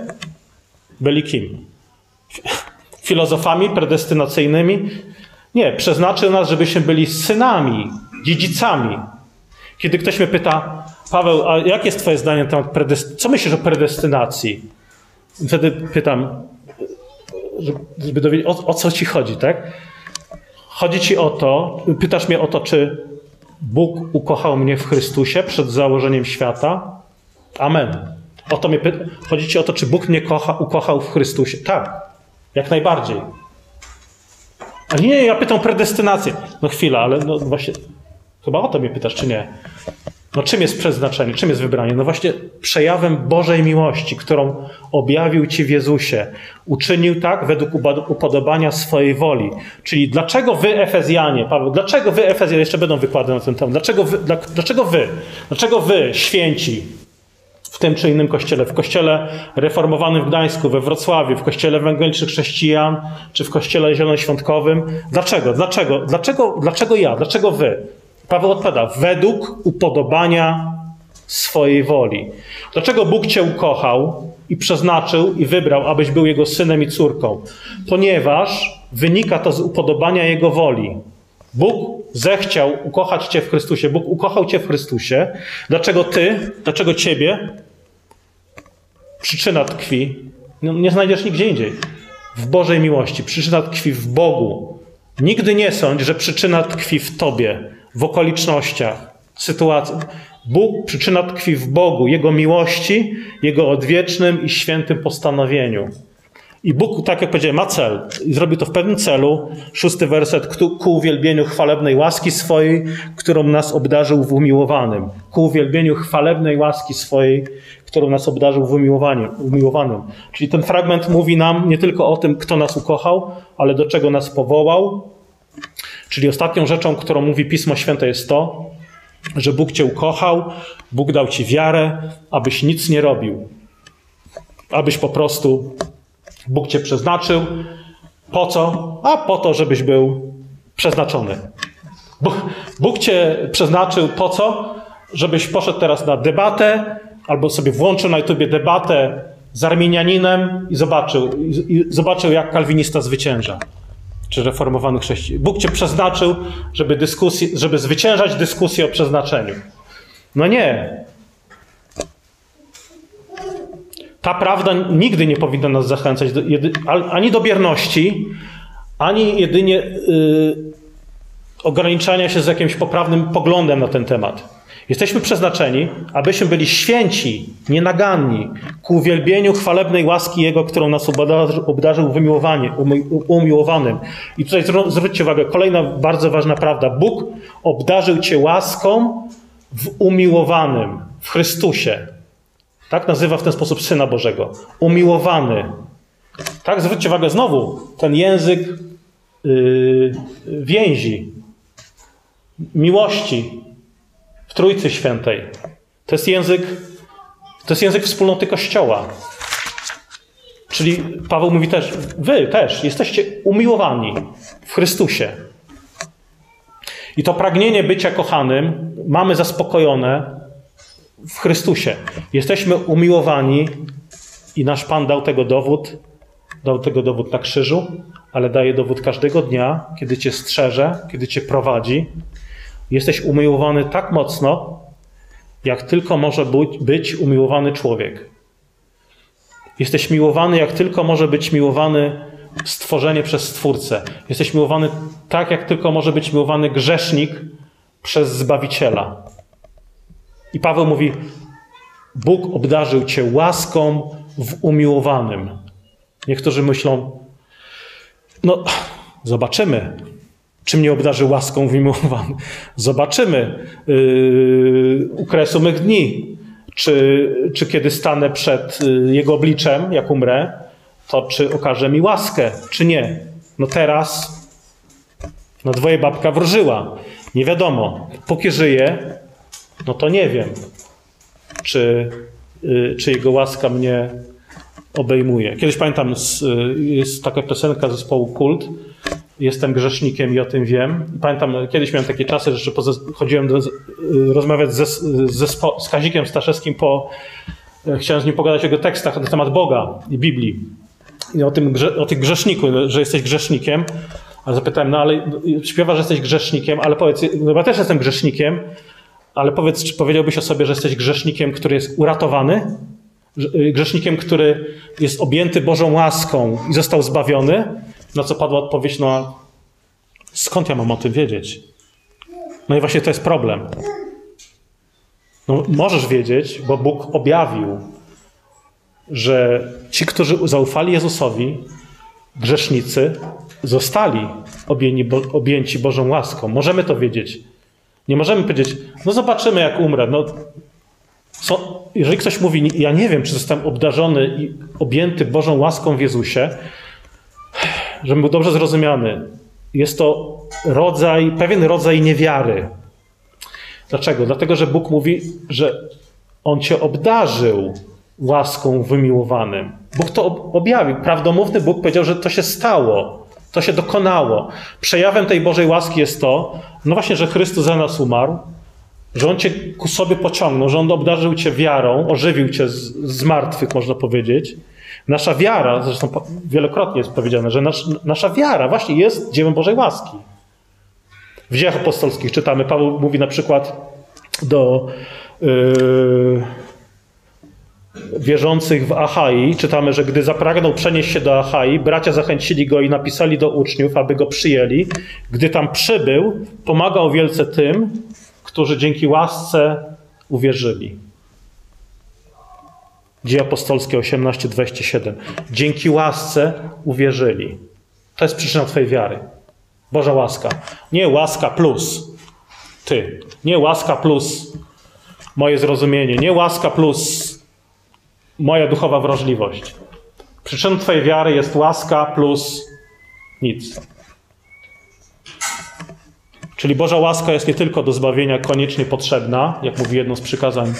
byli kim? Filozofami predestynacyjnymi? Nie, przeznaczył nas, żebyśmy byli synami, dziedzicami. Kiedy ktoś mnie pyta, Paweł, a jakie jest Twoje zdanie na temat predestynacji? Co myślisz o predestynacji? Wtedy pytam, żeby dowiedzieć, o, o co Ci chodzi, tak? Chodzi Ci o to, pytasz mnie o to, czy Bóg ukochał mnie w Chrystusie przed założeniem świata? Amen. O to mnie pyta. Chodzi Ci o to, czy Bóg mnie kocha, ukochał w Chrystusie? Tak, jak najbardziej. A nie, ja pytam predestynację. No chwila, ale no właśnie, chyba o to mnie pytasz, czy nie? No czym jest przeznaczenie, czym jest wybranie? No właśnie przejawem Bożej miłości, którą objawił Ci w Jezusie. Uczynił tak według upodobania swojej woli. Czyli dlaczego wy, Efezjanie, Paweł, dlaczego wy, Efezjanie, jeszcze będą wykłady na ten temat, dlaczego wy, dlaczego wy, dlaczego wy, święci, w tym czy innym kościele, w kościele reformowanym w Gdańsku, we Wrocławiu, w kościele ewangelicznych chrześcijan, czy w kościele zielonoświątkowym. Dlaczego? Dlaczego? Dlaczego, dlaczego ja? Dlaczego wy? Paweł odpowiada, według upodobania swojej woli. Dlaczego Bóg Cię ukochał i przeznaczył i wybrał, abyś był Jego synem i córką? Ponieważ wynika to z upodobania Jego woli. Bóg zechciał ukochać Cię w Chrystusie. Bóg ukochał Cię w Chrystusie. Dlaczego Ty, dlaczego Ciebie? Przyczyna tkwi. No, nie znajdziesz nigdzie indziej. W Bożej miłości. Przyczyna tkwi w Bogu. Nigdy nie sądź, że przyczyna tkwi w Tobie w okolicznościach, sytuacji. Bóg, przyczyna tkwi w Bogu, Jego miłości, Jego odwiecznym i świętym postanowieniu. I Bóg, tak jak powiedziałem, ma cel i zrobił to w pewnym celu. Szósty werset, ku uwielbieniu chwalebnej łaski swojej, którą nas obdarzył w umiłowanym. Ku uwielbieniu chwalebnej łaski swojej, którą nas obdarzył w umiłowanym. Czyli ten fragment mówi nam nie tylko o tym, kto nas ukochał, ale do czego nas powołał, Czyli ostatnią rzeczą, którą mówi Pismo Święte jest to, że Bóg cię ukochał, Bóg dał ci wiarę, abyś nic nie robił. Abyś po prostu Bóg cię przeznaczył. Po co? A po to, żebyś był przeznaczony. Bóg, cię przeznaczył po co? Żebyś poszedł teraz na debatę, albo sobie włączył na YouTubie debatę z Arminianinem i zobaczył, i zobaczył jak kalwinista zwycięża czy reformowany chrześcijan. Bóg cię przeznaczył, żeby, dyskusji, żeby zwyciężać dyskusję o przeznaczeniu. No nie. Ta prawda nigdy nie powinna nas zachęcać do, ani do bierności, ani jedynie yy, ograniczania się z jakimś poprawnym poglądem na ten temat. Jesteśmy przeznaczeni, abyśmy byli święci, nienaganni, ku uwielbieniu chwalebnej łaski Jego, którą nas obdarzył umiłowanym. I tutaj zwróćcie uwagę, kolejna bardzo ważna prawda. Bóg obdarzył Cię łaską w umiłowanym, w Chrystusie. Tak nazywa w ten sposób Syna Bożego. Umiłowany. Tak, zwróćcie uwagę znowu, ten język yy, więzi, miłości, w Trójcy Świętej. To jest język, to jest język wspólnoty Kościoła. Czyli Paweł mówi też, wy też jesteście umiłowani w Chrystusie. I to pragnienie bycia kochanym mamy zaspokojone w Chrystusie. Jesteśmy umiłowani i nasz Pan dał tego dowód, dał tego dowód na krzyżu, ale daje dowód każdego dnia, kiedy cię strzeże, kiedy cię prowadzi, Jesteś umiłowany tak mocno, jak tylko może być umiłowany człowiek. Jesteś miłowany, jak tylko może być miłowany stworzenie przez Stwórcę. Jesteś miłowany tak, jak tylko może być miłowany grzesznik przez Zbawiciela. I Paweł mówi: Bóg obdarzył cię łaską w umiłowanym. Niektórzy myślą: No, zobaczymy. Czy mnie obdarzy łaską wyjmowany? Zobaczymy yy, u kresu mych dni. Czy, czy kiedy stanę przed yy, Jego obliczem, jak umrę, to czy okaże mi łaskę, czy nie. No teraz no dwoje babka wróżyła. Nie wiadomo. Póki żyje, no to nie wiem, czy, yy, czy Jego łaska mnie obejmuje. Kiedyś pamiętam, jest taka piosenka zespołu Kult, jestem grzesznikiem i o tym wiem. Pamiętam, kiedyś miałem takie czasy, że chodziłem do, rozmawiać ze, ze, z Kazikiem Staszewskim po, chciałem z nim pogadać o jego tekstach na temat Boga i Biblii. I o tym, o tych grzeszniku, że jesteś grzesznikiem. Ale zapytałem, no ale śpiewa, że jesteś grzesznikiem, ale powiedz, no ja też jestem grzesznikiem, ale powiedz, czy powiedziałbyś o sobie, że jesteś grzesznikiem, który jest uratowany? Grzesznikiem, który jest objęty Bożą łaską i został zbawiony? Na co padła odpowiedź, no skąd ja mam o tym wiedzieć? No i właśnie to jest problem. No, możesz wiedzieć, bo Bóg objawił, że ci, którzy zaufali Jezusowi, grzesznicy, zostali objęci Bożą łaską. Możemy to wiedzieć. Nie możemy powiedzieć, no zobaczymy, jak umrę. No, jeżeli ktoś mówi, ja nie wiem, czy zostałem obdarzony i objęty Bożą łaską w Jezusie, żebym był dobrze zrozumiany, jest to rodzaj, pewien rodzaj niewiary. Dlaczego? Dlatego, że Bóg mówi, że On cię obdarzył łaską wymiłowanym. Bóg to objawił. Prawdomówny Bóg powiedział, że to się stało. To się dokonało. Przejawem tej Bożej łaski jest to, no właśnie, że Chrystus za nas umarł, że On cię ku sobie pociągnął, że On obdarzył cię wiarą, ożywił cię z, z martwych, można powiedzieć. Nasza wiara, zresztą wielokrotnie jest powiedziane, że nasz, nasza wiara właśnie jest dziełem Bożej łaski. W dziejach apostolskich czytamy, Paweł mówi na przykład do yy, wierzących w Achai, czytamy, że gdy zapragnął przenieść się do Achai, bracia zachęcili go i napisali do uczniów, aby go przyjęli. Gdy tam przybył, pomagał wielce tym, którzy dzięki łasce uwierzyli. Dzieje apostolskie 18:27. Dzięki łasce uwierzyli. To jest przyczyna Twojej wiary. Boża łaska. Nie łaska plus Ty. Nie łaska plus moje zrozumienie. Nie łaska plus moja duchowa wrażliwość. Przyczyną Twojej wiary jest łaska plus nic. Czyli Boża łaska jest nie tylko do zbawienia koniecznie potrzebna, jak mówi jedno z przykazań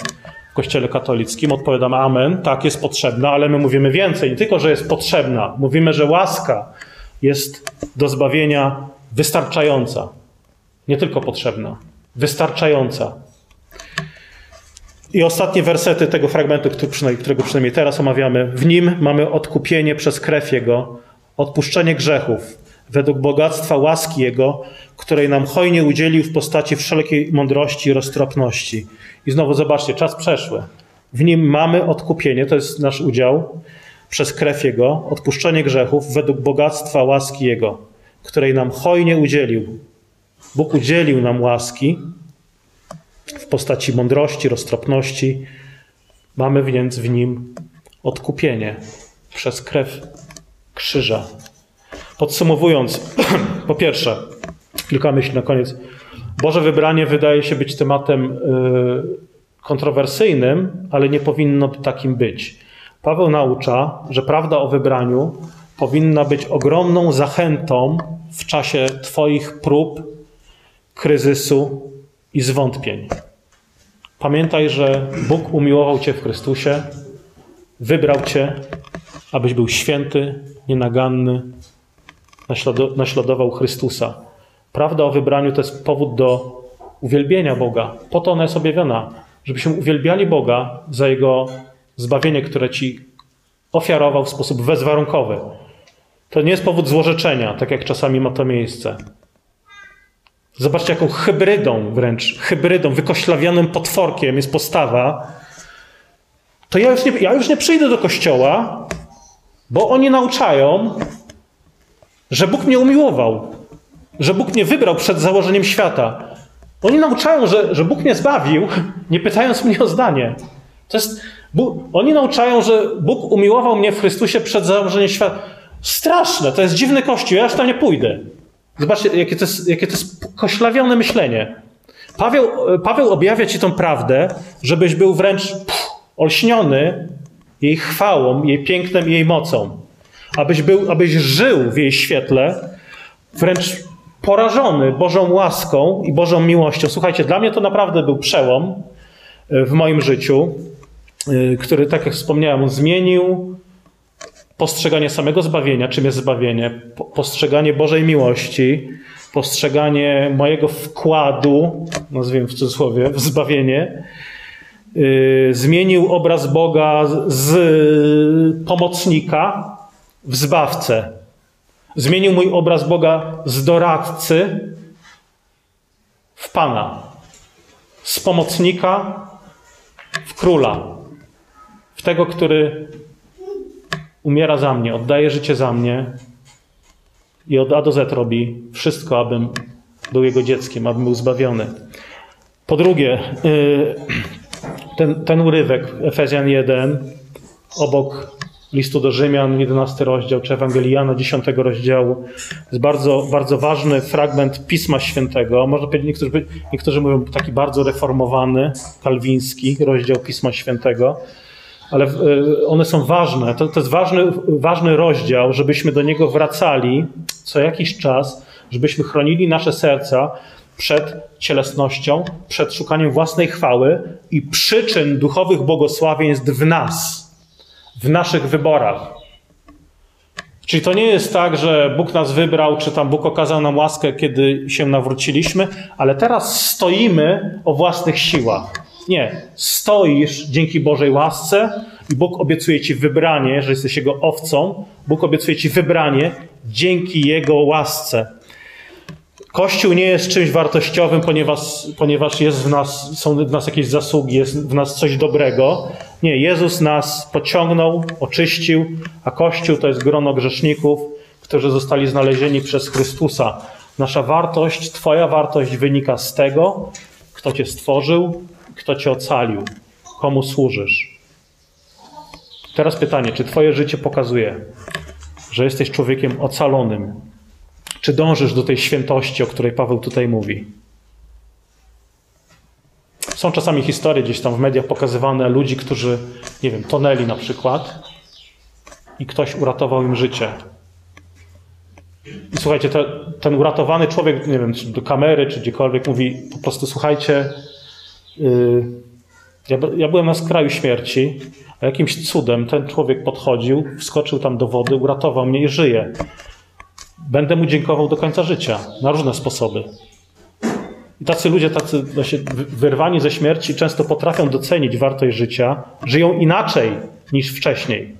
w Kościele katolickim. Odpowiadamy Amen, tak jest potrzebna, ale my mówimy więcej. Nie tylko, że jest potrzebna, mówimy, że łaska jest do zbawienia wystarczająca. Nie tylko potrzebna, wystarczająca. I ostatnie wersety tego fragmentu, którego przynajmniej teraz omawiamy. W nim mamy odkupienie przez krew Jego, odpuszczenie grzechów, według bogactwa łaski Jego, której nam hojnie udzielił w postaci wszelkiej mądrości i roztropności. I znowu zobaczcie, czas przeszły. W nim mamy odkupienie, to jest nasz udział, przez krew Jego, odpuszczenie grzechów według bogactwa łaski Jego, której nam hojnie udzielił. Bóg udzielił nam łaski, w postaci mądrości, roztropności. Mamy więc w nim odkupienie przez krew krzyża. Podsumowując, po pierwsze, kilka myśli na koniec. Boże wybranie wydaje się być tematem y, kontrowersyjnym, ale nie powinno takim być. Paweł naucza, że prawda o wybraniu powinna być ogromną zachętą w czasie Twoich prób, kryzysu, i zwątpień. Pamiętaj, że Bóg umiłował Cię w Chrystusie, wybrał Cię, abyś był święty, nienaganny, naśladował Chrystusa. Prawda o wybraniu to jest powód do uwielbienia Boga. Po to ona jest objawiona, żebyśmy uwielbiali Boga za Jego zbawienie, które Ci ofiarował w sposób bezwarunkowy. To nie jest powód złorzeczenia, tak jak czasami ma to miejsce. Zobaczcie, jaką hybrydą wręcz, hybrydą, wykoślawionym potworkiem jest postawa. To ja już, nie, ja już nie przyjdę do kościoła, bo oni nauczają, że Bóg mnie umiłował, że Bóg mnie wybrał przed założeniem świata. Oni nauczają, że, że Bóg mnie zbawił, nie pytając mnie o zdanie. To jest, Bóg, oni nauczają, że Bóg umiłował mnie w Chrystusie przed założeniem świata. Straszne, to jest dziwny kościół, ja już tam nie pójdę. Zobaczcie, jakie to jest, jakie to jest koślawione myślenie. Paweł, Paweł objawia ci tą prawdę, żebyś był wręcz pff, olśniony jej chwałą, jej pięknem i jej mocą. Abyś, był, abyś żył w jej świetle, wręcz porażony Bożą łaską i Bożą miłością. Słuchajcie, dla mnie to naprawdę był przełom e, w moim życiu, e, który, tak jak wspomniałem, zmienił postrzeganie samego zbawienia, czym jest zbawienie, postrzeganie Bożej miłości, postrzeganie mojego wkładu, nazwijmy w cudzysłowie, w zbawienie, yy, zmienił obraz Boga z pomocnika w zbawcę. Zmienił mój obraz Boga z doradcy w Pana, z pomocnika w króla, w tego, który umiera za mnie, oddaje życie za mnie i od A do Z robi wszystko, abym był jego dzieckiem, abym był zbawiony. Po drugie, y, ten, ten urywek, Efezjan 1, obok listu do Rzymian, 11 rozdział, czy Ewangelii 10 rozdziału. jest bardzo, bardzo ważny fragment Pisma Świętego. Można powiedzieć, niektórzy, niektórzy mówią taki bardzo reformowany, kalwiński rozdział Pisma Świętego, ale e, one są ważne. To, to jest ważny, ważny rozdział, żebyśmy do niego wracali co jakiś czas, żebyśmy chronili nasze serca przed cielesnością, przed szukaniem własnej chwały i przyczyn duchowych błogosławieństw w nas w naszych wyborach. Czyli to nie jest tak, że Bóg nas wybrał, czy tam Bóg okazał nam łaskę, kiedy się nawróciliśmy, ale teraz stoimy o własnych siłach. Nie, stoisz dzięki Bożej łasce i Bóg obiecuje ci wybranie, że jesteś Jego owcą. Bóg obiecuje ci wybranie dzięki Jego łasce. Kościół nie jest czymś wartościowym, ponieważ, ponieważ jest w nas, są w nas jakieś zasługi, jest w nas coś dobrego. Nie, Jezus nas pociągnął, oczyścił, a Kościół to jest grono grzeszników, którzy zostali znalezieni przez Chrystusa. Nasza wartość, Twoja wartość wynika z tego, kto Cię stworzył, kto Cię ocalił, komu służysz. Teraz pytanie, czy Twoje życie pokazuje, że jesteś człowiekiem ocalonym, czy dążysz do tej świętości, o której Paweł tutaj mówi? Są czasami historie gdzieś tam w mediach pokazywane ludzi, którzy, nie wiem, tonęli na przykład i ktoś uratował im życie. I słuchajcie, te, ten uratowany człowiek, nie wiem, czy do kamery, czy gdziekolwiek, mówi po prostu, słuchajcie, yy, ja, ja byłem na skraju śmierci, a jakimś cudem ten człowiek podchodził, wskoczył tam do wody, uratował mnie i żyje. Będę mu dziękował do końca życia na różne sposoby. I tacy ludzie, tacy właśnie wyrwani ze śmierci, często potrafią docenić wartość życia, żyją inaczej niż wcześniej.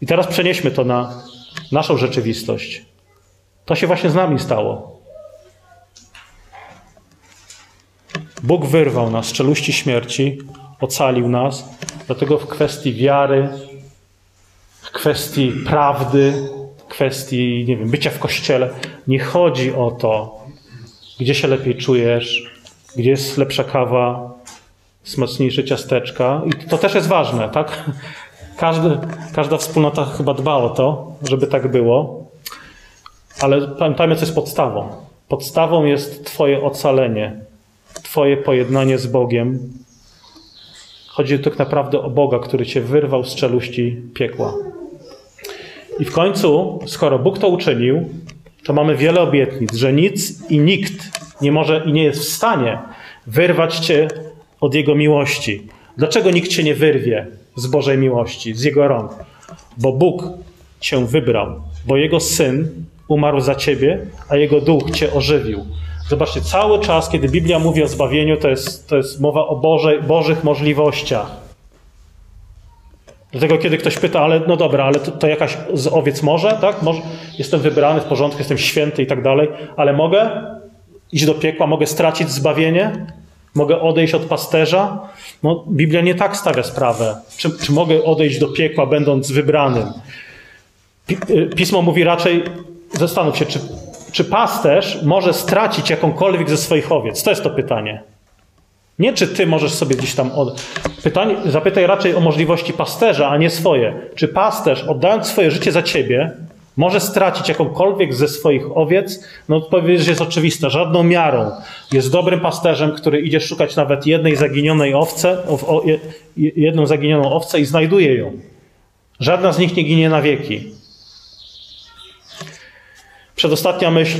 I teraz przenieśmy to na naszą rzeczywistość. To się właśnie z nami stało. Bóg wyrwał nas z czeluści śmierci, ocalił nas, dlatego w kwestii wiary, w kwestii prawdy, kwestii, nie wiem, bycia w kościele. Nie chodzi o to, gdzie się lepiej czujesz, gdzie jest lepsza kawa, smaczniejsze ciasteczka. I to też jest ważne, tak? Każdy, każda wspólnota chyba dba o to, żeby tak było. Ale pamiętajmy, co jest podstawą. Podstawą jest Twoje ocalenie, Twoje pojednanie z Bogiem. Chodzi tak naprawdę o Boga, który Cię wyrwał z czeluści piekła. I w końcu, skoro Bóg to uczynił, to mamy wiele obietnic, że nic i nikt nie może i nie jest w stanie wyrwać cię od Jego miłości. Dlaczego nikt cię nie wyrwie z Bożej miłości, z Jego rąk? Bo Bóg cię wybrał, bo Jego Syn umarł za ciebie, a Jego Duch cię ożywił. Zobaczcie, cały czas, kiedy Biblia mówi o zbawieniu, to jest, to jest mowa o Bożej, Bożych możliwościach. Dlatego, kiedy ktoś pyta, ale no dobra, ale to, to jakaś z owiec może, tak? Może, jestem wybrany w porządku, jestem święty i tak dalej, ale mogę iść do piekła, mogę stracić zbawienie, mogę odejść od pasterza. No, Biblia nie tak stawia sprawę. Czy, czy mogę odejść do piekła, będąc wybranym? Y, Pismo mówi raczej, zastanów się, czy, czy pasterz może stracić jakąkolwiek ze swoich owiec? To jest to pytanie. Nie czy ty możesz sobie gdzieś tam. Od... Zapytaj raczej o możliwości pasterza, a nie swoje. Czy pasterz, oddając swoje życie za ciebie, może stracić jakąkolwiek ze swoich owiec? No odpowiedź jest oczywista, żadną miarą. Jest dobrym pasterzem, który idzie szukać nawet jednej zaginionej owce, o, o, jedną zaginioną owcę i znajduje ją. Żadna z nich nie ginie na wieki. Przedostatnia myśl.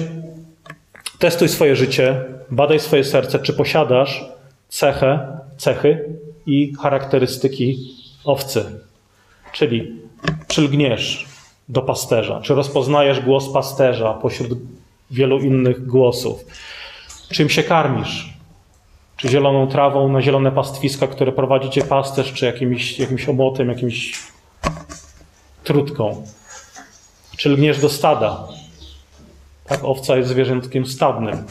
Testuj swoje życie, badaj swoje serce, czy posiadasz cechę, cechy i charakterystyki owcy. Czyli czy lgniesz do pasterza, czy rozpoznajesz głos pasterza pośród wielu innych głosów, czym się karmisz, czy zieloną trawą na zielone pastwiska, które prowadzi cię pasterz, czy jakimś, jakimś omotem, jakimś trutką. Czy lgniesz do stada. Tak, owca jest zwierzętkiem stadnym.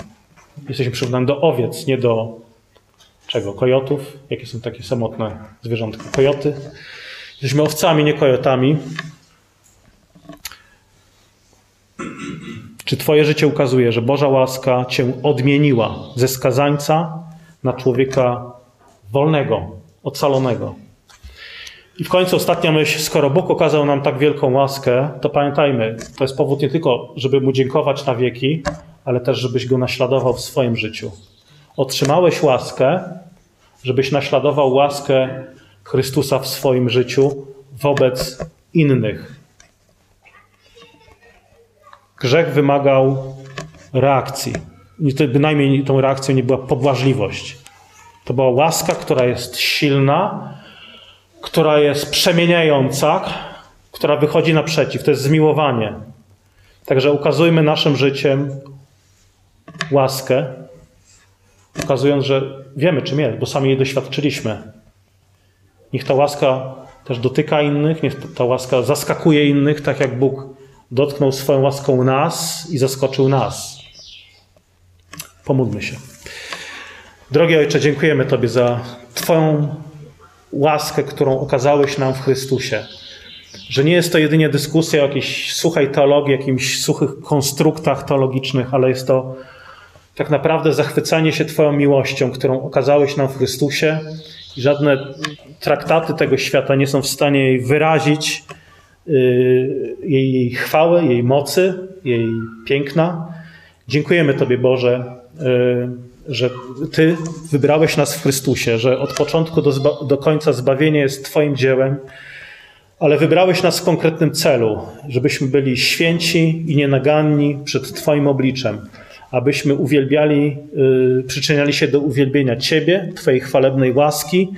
Jesteśmy przyrównani do owiec, nie do czego? Kojotów? Jakie są takie samotne zwierzątka? Kojoty? Jesteśmy owcami, nie kojotami. Czy Twoje życie ukazuje, że Boża łaska Cię odmieniła ze skazańca na człowieka wolnego, ocalonego? I w końcu ostatnia myśl, skoro Bóg okazał nam tak wielką łaskę, to pamiętajmy, to jest powód nie tylko, żeby Mu dziękować na wieki, ale też, żebyś Go naśladował w swoim życiu. Otrzymałeś łaskę, żebyś naśladował łaskę Chrystusa w swoim życiu wobec innych. Grzech wymagał reakcji. Bynajmniej tą reakcją nie była pobłażliwość. To była łaska, która jest silna, która jest przemieniająca, która wychodzi naprzeciw. To jest zmiłowanie. Także ukazujmy naszym życiem łaskę, ukazując, że wiemy, czym jest, bo sami jej doświadczyliśmy. Niech ta łaska też dotyka innych, niech ta łaska zaskakuje innych, tak jak Bóg dotknął swoją łaską nas i zaskoczył nas. Pomódlmy się. Drogi Ojcze, dziękujemy Tobie za Twoją łaskę, którą okazałeś nam w Chrystusie. Że nie jest to jedynie dyskusja o jakiejś suchej teologii, jakimś suchych konstruktach teologicznych, ale jest to tak naprawdę zachwycanie się Twoją miłością, którą okazałeś nam w Chrystusie i żadne traktaty tego świata nie są w stanie jej wyrazić, yy, jej, jej chwały, jej mocy, jej piękna. Dziękujemy Tobie, Boże, yy, że Ty wybrałeś nas w Chrystusie, że od początku do, do końca zbawienie jest Twoim dziełem, ale wybrałeś nas w konkretnym celu, żebyśmy byli święci i nienaganni przed Twoim obliczem, abyśmy uwielbiali, yy, przyczyniali się do uwielbienia Ciebie, Twojej chwalebnej łaski,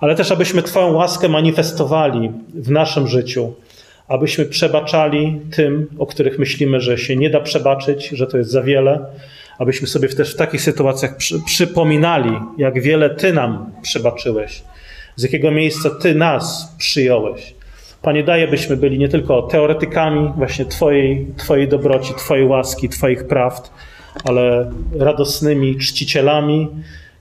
ale też abyśmy Twoją łaskę manifestowali w naszym życiu, abyśmy przebaczali tym, o których myślimy, że się nie da przebaczyć, że to jest za wiele, abyśmy sobie też w takich sytuacjach przy, przypominali, jak wiele Ty nam przebaczyłeś, z jakiego miejsca Ty nas przyjąłeś. Panie, daje, byśmy byli nie tylko teoretykami właśnie Twojej, Twojej dobroci, Twojej łaski, Twoich prawd, ale radosnymi czcicielami,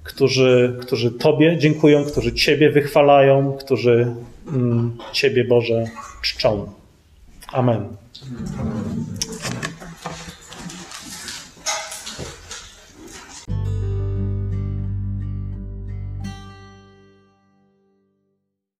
którzy, którzy Tobie dziękują, którzy Ciebie wychwalają, którzy mm, Ciebie, Boże, czczą. Amen.